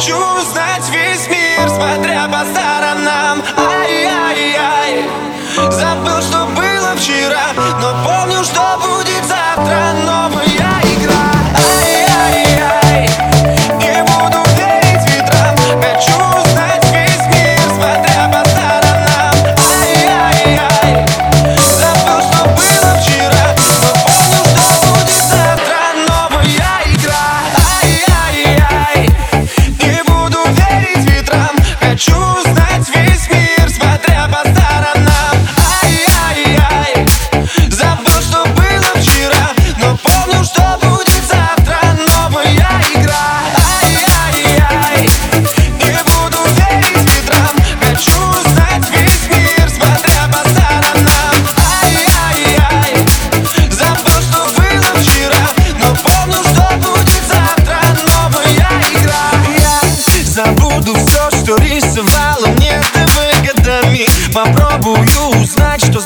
хочу знать весь мир. Попробую узнать, что